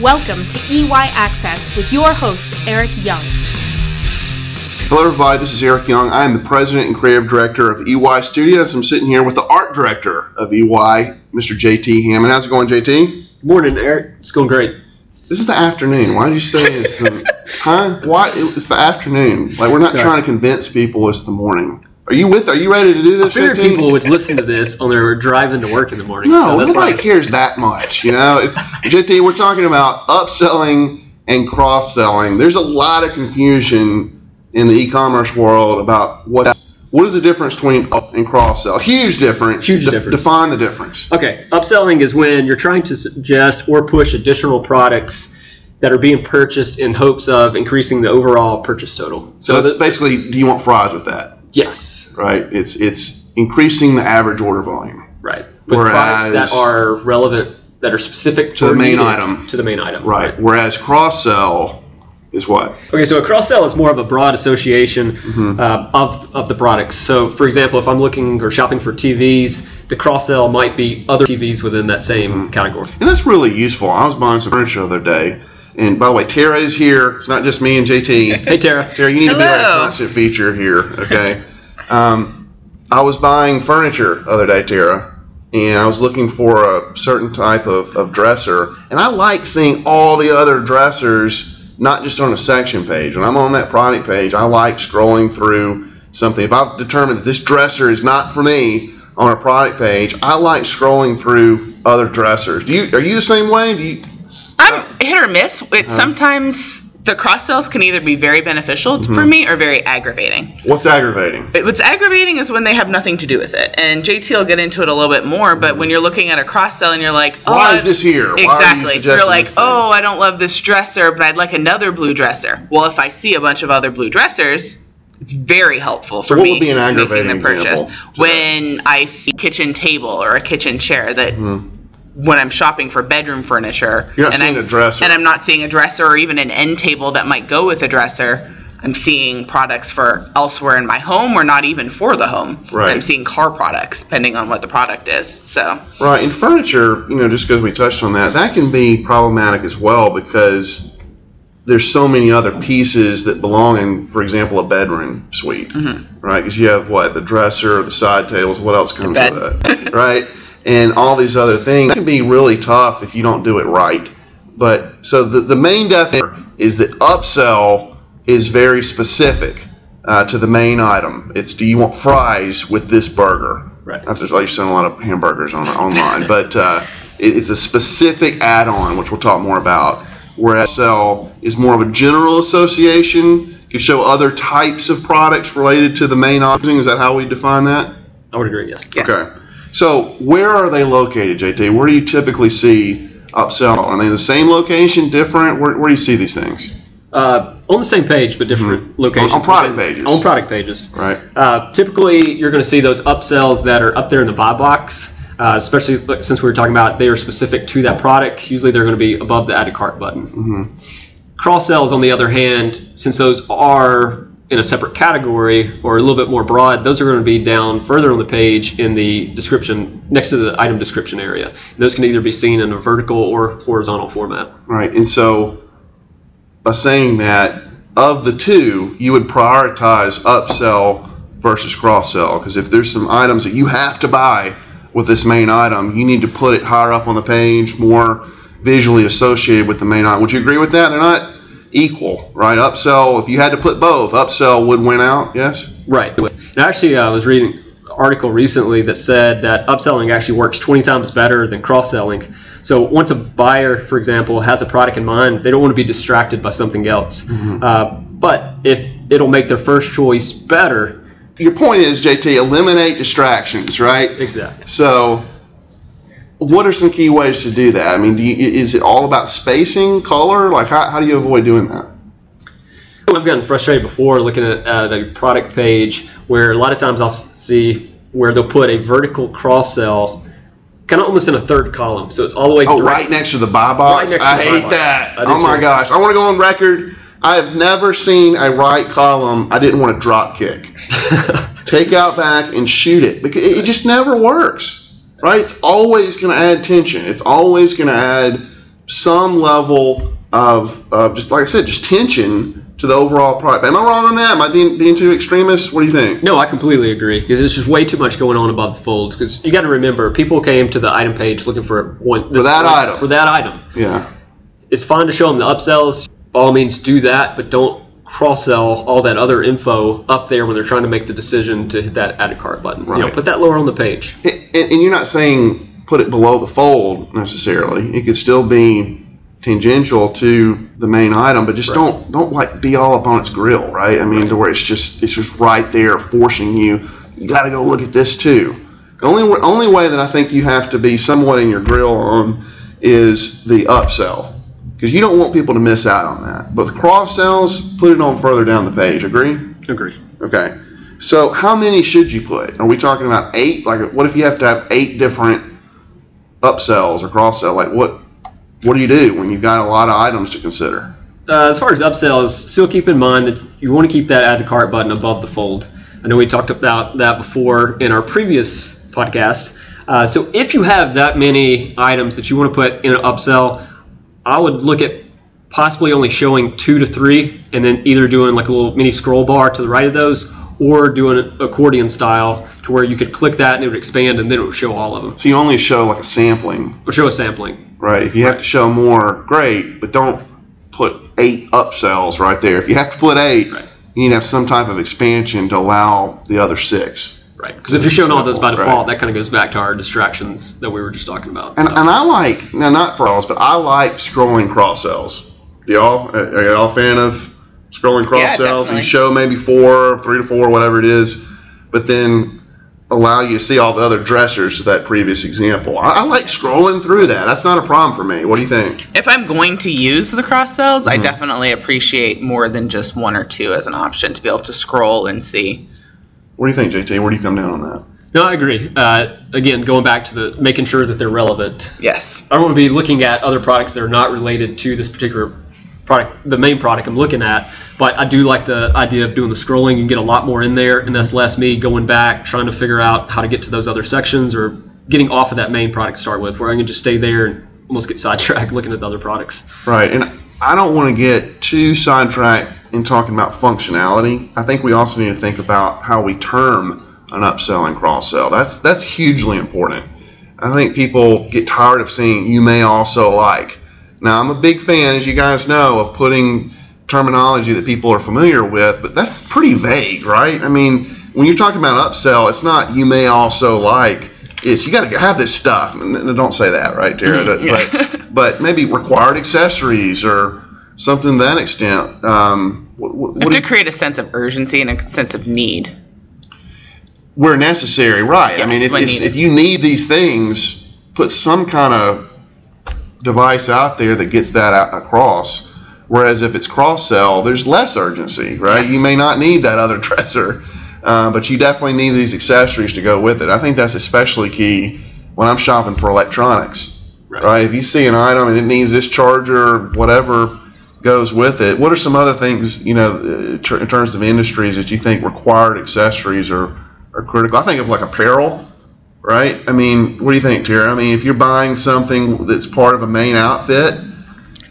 Welcome to EY Access with your host, Eric Young. Hello, everybody. This is Eric Young. I am the president and creative director of EY Studios. I'm sitting here with the art director of EY, Mr. JT Hammond. How's it going, JT? Good morning, Eric. It's going great. This is the afternoon. Why did you say it's the, huh? Why? It's the afternoon. Like, we're not Sorry. trying to convince people it's the morning. Are you with? Are you ready to do I this, figured JT? people would listen to this on their drive into work in the morning. No, so that's nobody was- cares that much. You know, it's JT. We're talking about upselling and cross selling. There's a lot of confusion in the e-commerce world about what what is the difference between up and cross sell. Huge difference. Huge De- difference. Define the difference. Okay, upselling is when you're trying to suggest or push additional products that are being purchased in hopes of increasing the overall purchase total. So that's the- basically. Do you want fries with that? Yes, Right. It's it's increasing the average order volume. right. With products that are relevant, that are specific To the main item. To the main item. Right. Whereas cross sell is what? Okay, so a cross sell is more of a broad association Mm-hmm. uh, of, of the products. So, for example, if I'm looking or shopping for TVs, the cross sell might be other TVs within that same Mm-hmm. category. And that's really useful. I was buying some furniture the other day. And by the way, Tara is here. It's not just me and JT. Hey, Tara. Tara, you need to be like a constant feature here, okay? Um, I was buying furniture the other day, Tara, and I was looking for a certain type of, of dresser, and I like seeing all the other dressers, not just on a section page. When I'm on that product page, I like scrolling through something. If I've determined that this dresser is not for me on a product page, I like scrolling through other dressers. Do you are you the same way? Do you I'm hit or miss. It's sometimes the cross sells can either be very beneficial for mm-hmm. me or very aggravating. what's aggravating? It- What's aggravating is when they have nothing to do with it. And JT will get into it a little bit more, but mm-hmm. when you're looking at a cross sell and you're like, oh, Why I- is this here? Why are you Exactly. you're like, oh, I don't love this dresser, but I'd like another blue dresser. Well, if I see a bunch of other blue dressers, it's very helpful for what me would be an aggravating making the purchase. When I see a kitchen table or a kitchen chair that mm-hmm. When I'm shopping for bedroom furniture, Mm-hmm. You're not and seeing I'm, a dresser. and I'm not seeing a dresser or even an end table that might go with a dresser. I'm seeing products for elsewhere in my home or not even for the home. Right. I'm seeing car products depending on what the product is. So Right, and furniture, you know, just because we touched on that, that can be problematic as well because there's so many other pieces that belong in, for example, a bedroom suite, right? Because you have what the dresser, the side tables, what else comes with that, right? And all these other things. That can be really tough if you don't do it right. But so the, the main definition is that upsell is very specific uh, to the main item. It's do you want fries with this burger? Right. Not that you're selling a lot of hamburgers on online, but uh, it, it's a specific add-on, which we'll talk more about. Whereas sell is more of a general association, can show other types of products related to the main offering. Is that how we define that? I would agree, yes. yes. Okay. So where are they located, JT? Where do you typically see upsell? Are they in the same location, different? Where, where do you see these things? Uh, on the same page, but different locations. Mm-hmm. On- on product pages. On product pages. Right. Uh, typically, you're going to see those upsells that are up there in the buy box, uh, especially since we were talking about they are specific to that product. Usually, they're going to be above the add to cart button. Mm-hmm. Cross sells, on the other hand, since those are in a separate category or a little bit more broad, those are going to be down further on the page in the description, next to the item description area. Those can either be seen in a vertical or horizontal format. Right. And so, by saying that, of the two, you would prioritize upsell versus cross sell. Because if there's some items that you have to buy with this main item, you need to put it higher up on the page, more visually associated with the main item. Would you agree with that? They're not equal, right? Upsell, if you had to put both, upsell would win out, yes? Right. And actually, uh, I was reading an article recently that said that upselling actually works 20 times better than cross selling. So once a buyer, for example, has a product in mind, they don't want to be distracted by something else. Uh, but if it'll make their first choice better, Your point is, JT, eliminate distractions, right? exactly. So, what are some key ways to do that? I mean, do you, is it all about spacing, color? Like, how, how do you avoid doing that? I've gotten frustrated before looking at, uh, at a product page where a lot of times I'll see where they'll put a vertical cross sell kind of almost in a third column. So it's all the way Oh, right next to the buy box. Right next to I the hate box. that. I oh my too. gosh! I want to go on record. I have never seen a right column. I didn't want to drop kick. Take out back and shoot it because it it just never works. Right? It's always going to add tension. It's always going to add some level of, of just like I said, just tension to the overall product. Am I wrong on that? Am I being, being too extremist? What do you think? No, I completely agree because there's just way too much going on above the fold. Because you got to remember, people came to the item page looking for one this For that one- item. For that item, Yeah. it's fine to show them the upsells. By all means, do that, but don't cross sell all that other info up there when they're trying to make the decision to hit that add a cart button. You know, Right. put that lower on the page. And, and you're not saying put it below the fold necessarily. It could still be tangential to the main item, but just Right. don't don't like be all up on its grill, right? I mean, to where it's just it's just right there, forcing you. You got to go look at this too. The only only way that I think you have to be somewhat in your grill on is the upsell, because you don't want people to miss out on that. But the cross sells, put it on further down the page. Agree? Agree. Okay. So how many should you put? Are we talking about eight? Like, what if you have to have eight different upsells or cross sell? Like, what what do you do when you've got a lot of items to consider? Uh, as far as upsells, still keep in mind that you want to keep that add to cart button above the fold. I know we talked about that before in our previous podcast. Uh, so if you have that many items that you want to put in an upsell, I would look at possibly only showing two to three, and then either doing like a little mini scroll bar to the right of those, or doing an accordion style to where you could click that and it would expand, and then it would show all of them, So you only show like a sampling, or show a sampling. right? If you have to show more, great, but don't put eight upsells right there. If you have to put eight, Right. you need to have some type of expansion to allow the other six. Right. Because if you're showing all those by Right. default, that kind of goes back to our distractions that we were just talking about. And, and I like now not for all, but I like scrolling cross sells. Y'all are y'all a fan of scrolling cross sells? definitely. You show maybe four, three to four, whatever it is, but then allow you to see all the other dressers to that previous example. I, I like scrolling through that. That's not a problem for me. What do you think? If I'm going to use the cross sells, Mm-hmm. I definitely appreciate more than just one or two as an option to be able to scroll and see. What do you think, JT? Where do you come down on that? No, I agree. Uh, again, going back to the making sure that they're relevant. Yes. I don't want to be looking at other products that are not related to this particular product, the main product I'm looking at. But I do like the idea of doing the scrolling. You can get a lot more in there, and that's less me going back trying to figure out how to get to those other sections or getting off of that main product to start with, where I can just stay there and almost get sidetracked looking at the other products. Right, and I don't want to get too sidetracked in talking about functionality. I think we also need to think about how we term an upsell and cross sell. That's that's hugely important. I think people get tired of seeing you may also like. Now I'm a big fan, as you guys know, of putting terminology that people are familiar with, but that's pretty vague, right? I mean, when you're talking about upsell, it's not you may also like. It's you got to have this stuff. Don't say that, right, Tara? Yeah. But but maybe required accessories or something to that extent. Um, what, what, You what have do to create a sense of urgency and a sense of need. where necessary, right? I mean, if, if, if you need these things, put some kind of device out there that gets that out, across. Whereas if it's cross sell, there's less urgency, right? Yes. You may not need that other dresser, uh, but you definitely need these accessories to go with it. I think that's especially key when I'm shopping for electronics, Right. right? If you see an item and it needs this charger, whatever goes with it, what are some other things, you know, in terms of industries that you think required accessories are, are critical? I think of like apparel, right? I mean, what do you think, Tara? I mean, if you're buying something that's part of a main outfit,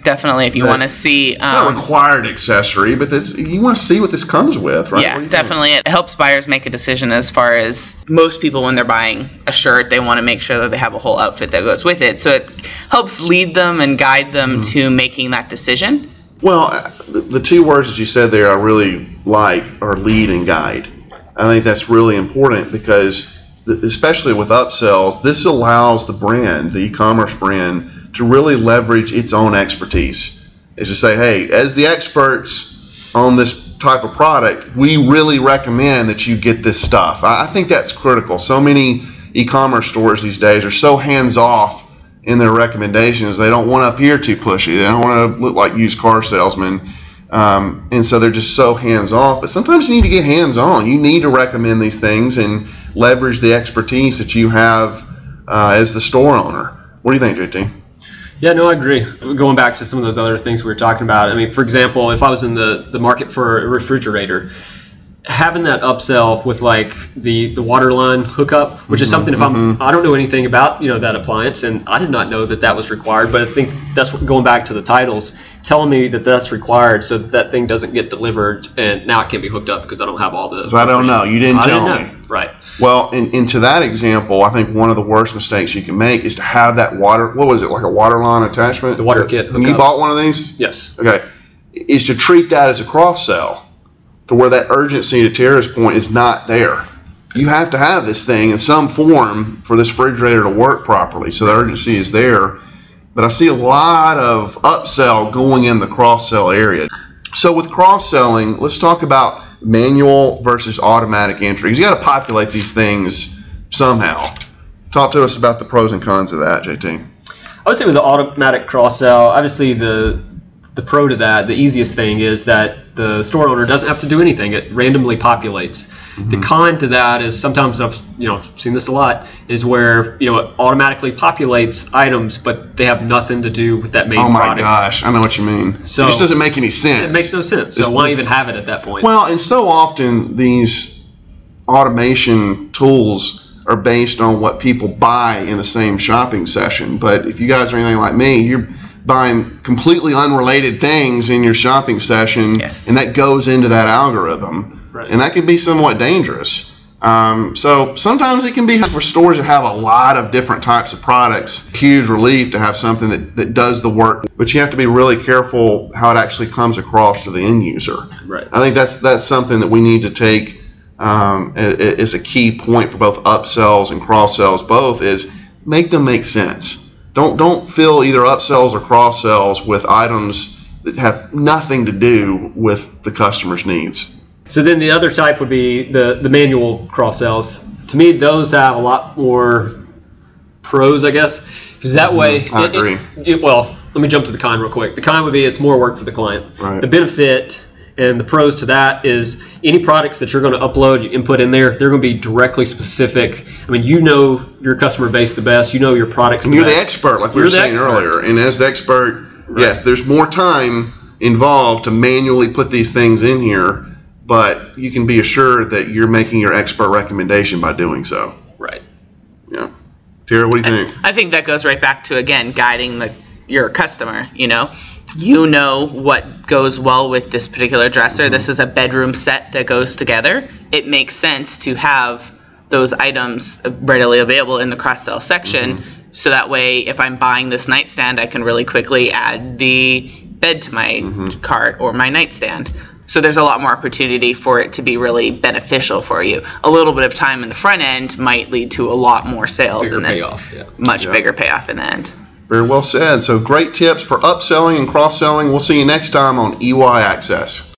Definitely, if you want to see. it's not a Um, required accessory, but that's you want to see what this comes with, right? Yeah, you think? definitely. It helps buyers make a decision as far as most people, when they're buying a shirt, they want to make sure that they have a whole outfit that goes with it. So it helps lead them and guide them Mm-hmm. to making that decision. Well, uh, the, two words that you said there I really like are lead and guide. I think that's really important because, especially with upsells, this allows the brand, the e-commerce brand, to really leverage its own expertise. Is to say, hey, as the experts on this type of product, we really recommend that you get this stuff. I, think that's critical. So many e-commerce stores these days are so hands off in their recommendations. They don't want to appear too pushy. They don't want to look like used car salesmen. Um, and so they're just so hands off. But sometimes you need to get hands on. You need to recommend these things and leverage the expertise that you have uh, as the store owner. What do you think, JT? Yeah, no, I agree. Going back to some of those other things we were talking about. I mean, for example, if I was in the, the market for a refrigerator, having that upsell with like the the water line hookup, which is something if Mm-hmm. I'm I don't know anything about you know that appliance, and I did not know that that was required. But I think that's what, going back to the titles, telling me that that's required, so that, that thing doesn't get delivered, and now it can't be hooked up because I don't have all the. So I don't know. You didn't I tell didn't me. know. Right. Well, in, into that example, I think one of the worst mistakes you can make is to have that water. What was it like a water line attachment? The water kit And you bought one of these? Yes. Okay. Is to treat that as a cross sell, to where that urgency to Tara's point is not there. You have to have this thing in some form for this refrigerator to work properly, so the urgency is there. But I see a lot of upsell going in the cross sell area. So with cross selling, let's talk about manual versus automatic entry. 'Cause You got to populate these things somehow. Talk to us about the pros and cons of that, JT. I would say with the automatic cross sell, obviously the the pro to that, the easiest thing is that the store owner doesn't have to do anything; it randomly populates. Mm-hmm. The con to that is sometimes I've you know seen this a lot is where you know it automatically populates items, but they have nothing to do with that main product. Oh my product. gosh, I know what you mean. So- it just doesn't make any sense. It makes no sense. This- So why even have it at that point? Well, and so often these automation tools are based on what people buy in the same shopping session. But if you guys are anything like me, you're buying completely unrelated things in your shopping session, Yes. and that goes into that algorithm, Right. and that can be somewhat dangerous. Um, so sometimes it can be for stores that have a lot of different types of products. Huge relief to have something that, that does the work, but you have to be really careful how it actually comes across to the end user. Right. I think that's that's something that we need to take um, as a key point for both upsells and cross sells. Both is make them make sense. Don't don't fill either upsells or cross sells with items that have nothing to do with the customer's needs. So then the other type would be the, the manual cross sells. To me, those have a lot more pros, I guess, because that way. Mm-hmm. I it- it- agree. it- well, let me jump to the con real quick. The con would be it's more work for the client. Right. The benefit and the pros to that is any products that you're going to upload, you input in there, they're going to be directly specific. I mean, you know your customer base the best. You know your products. And the you're the expert, like we You're were saying expert. earlier. And as the expert, yes, there's more time involved to manually put these things in here, but you can be assured that you're making your expert recommendation by doing so. Right. Yeah. Tara, what do you think? I think that goes right back to again guiding the your customer. You know, you know what goes well with this particular dresser. This is a bedroom set that goes together. It makes sense to have those items readily available in the cross sell section. Mm-hmm. So that way, if I'm buying this nightstand, I can really quickly add the bed to my mm-hmm. cart or my nightstand. So there's a lot more opportunity for it to be really beneficial for you. A little bit of time in the front end might lead to a lot more sales Bigger and then payoff. Yeah. much Yeah. bigger payoff in the end. Very well said. So great tips for upselling and cross selling. We'll see you next time on EY Access.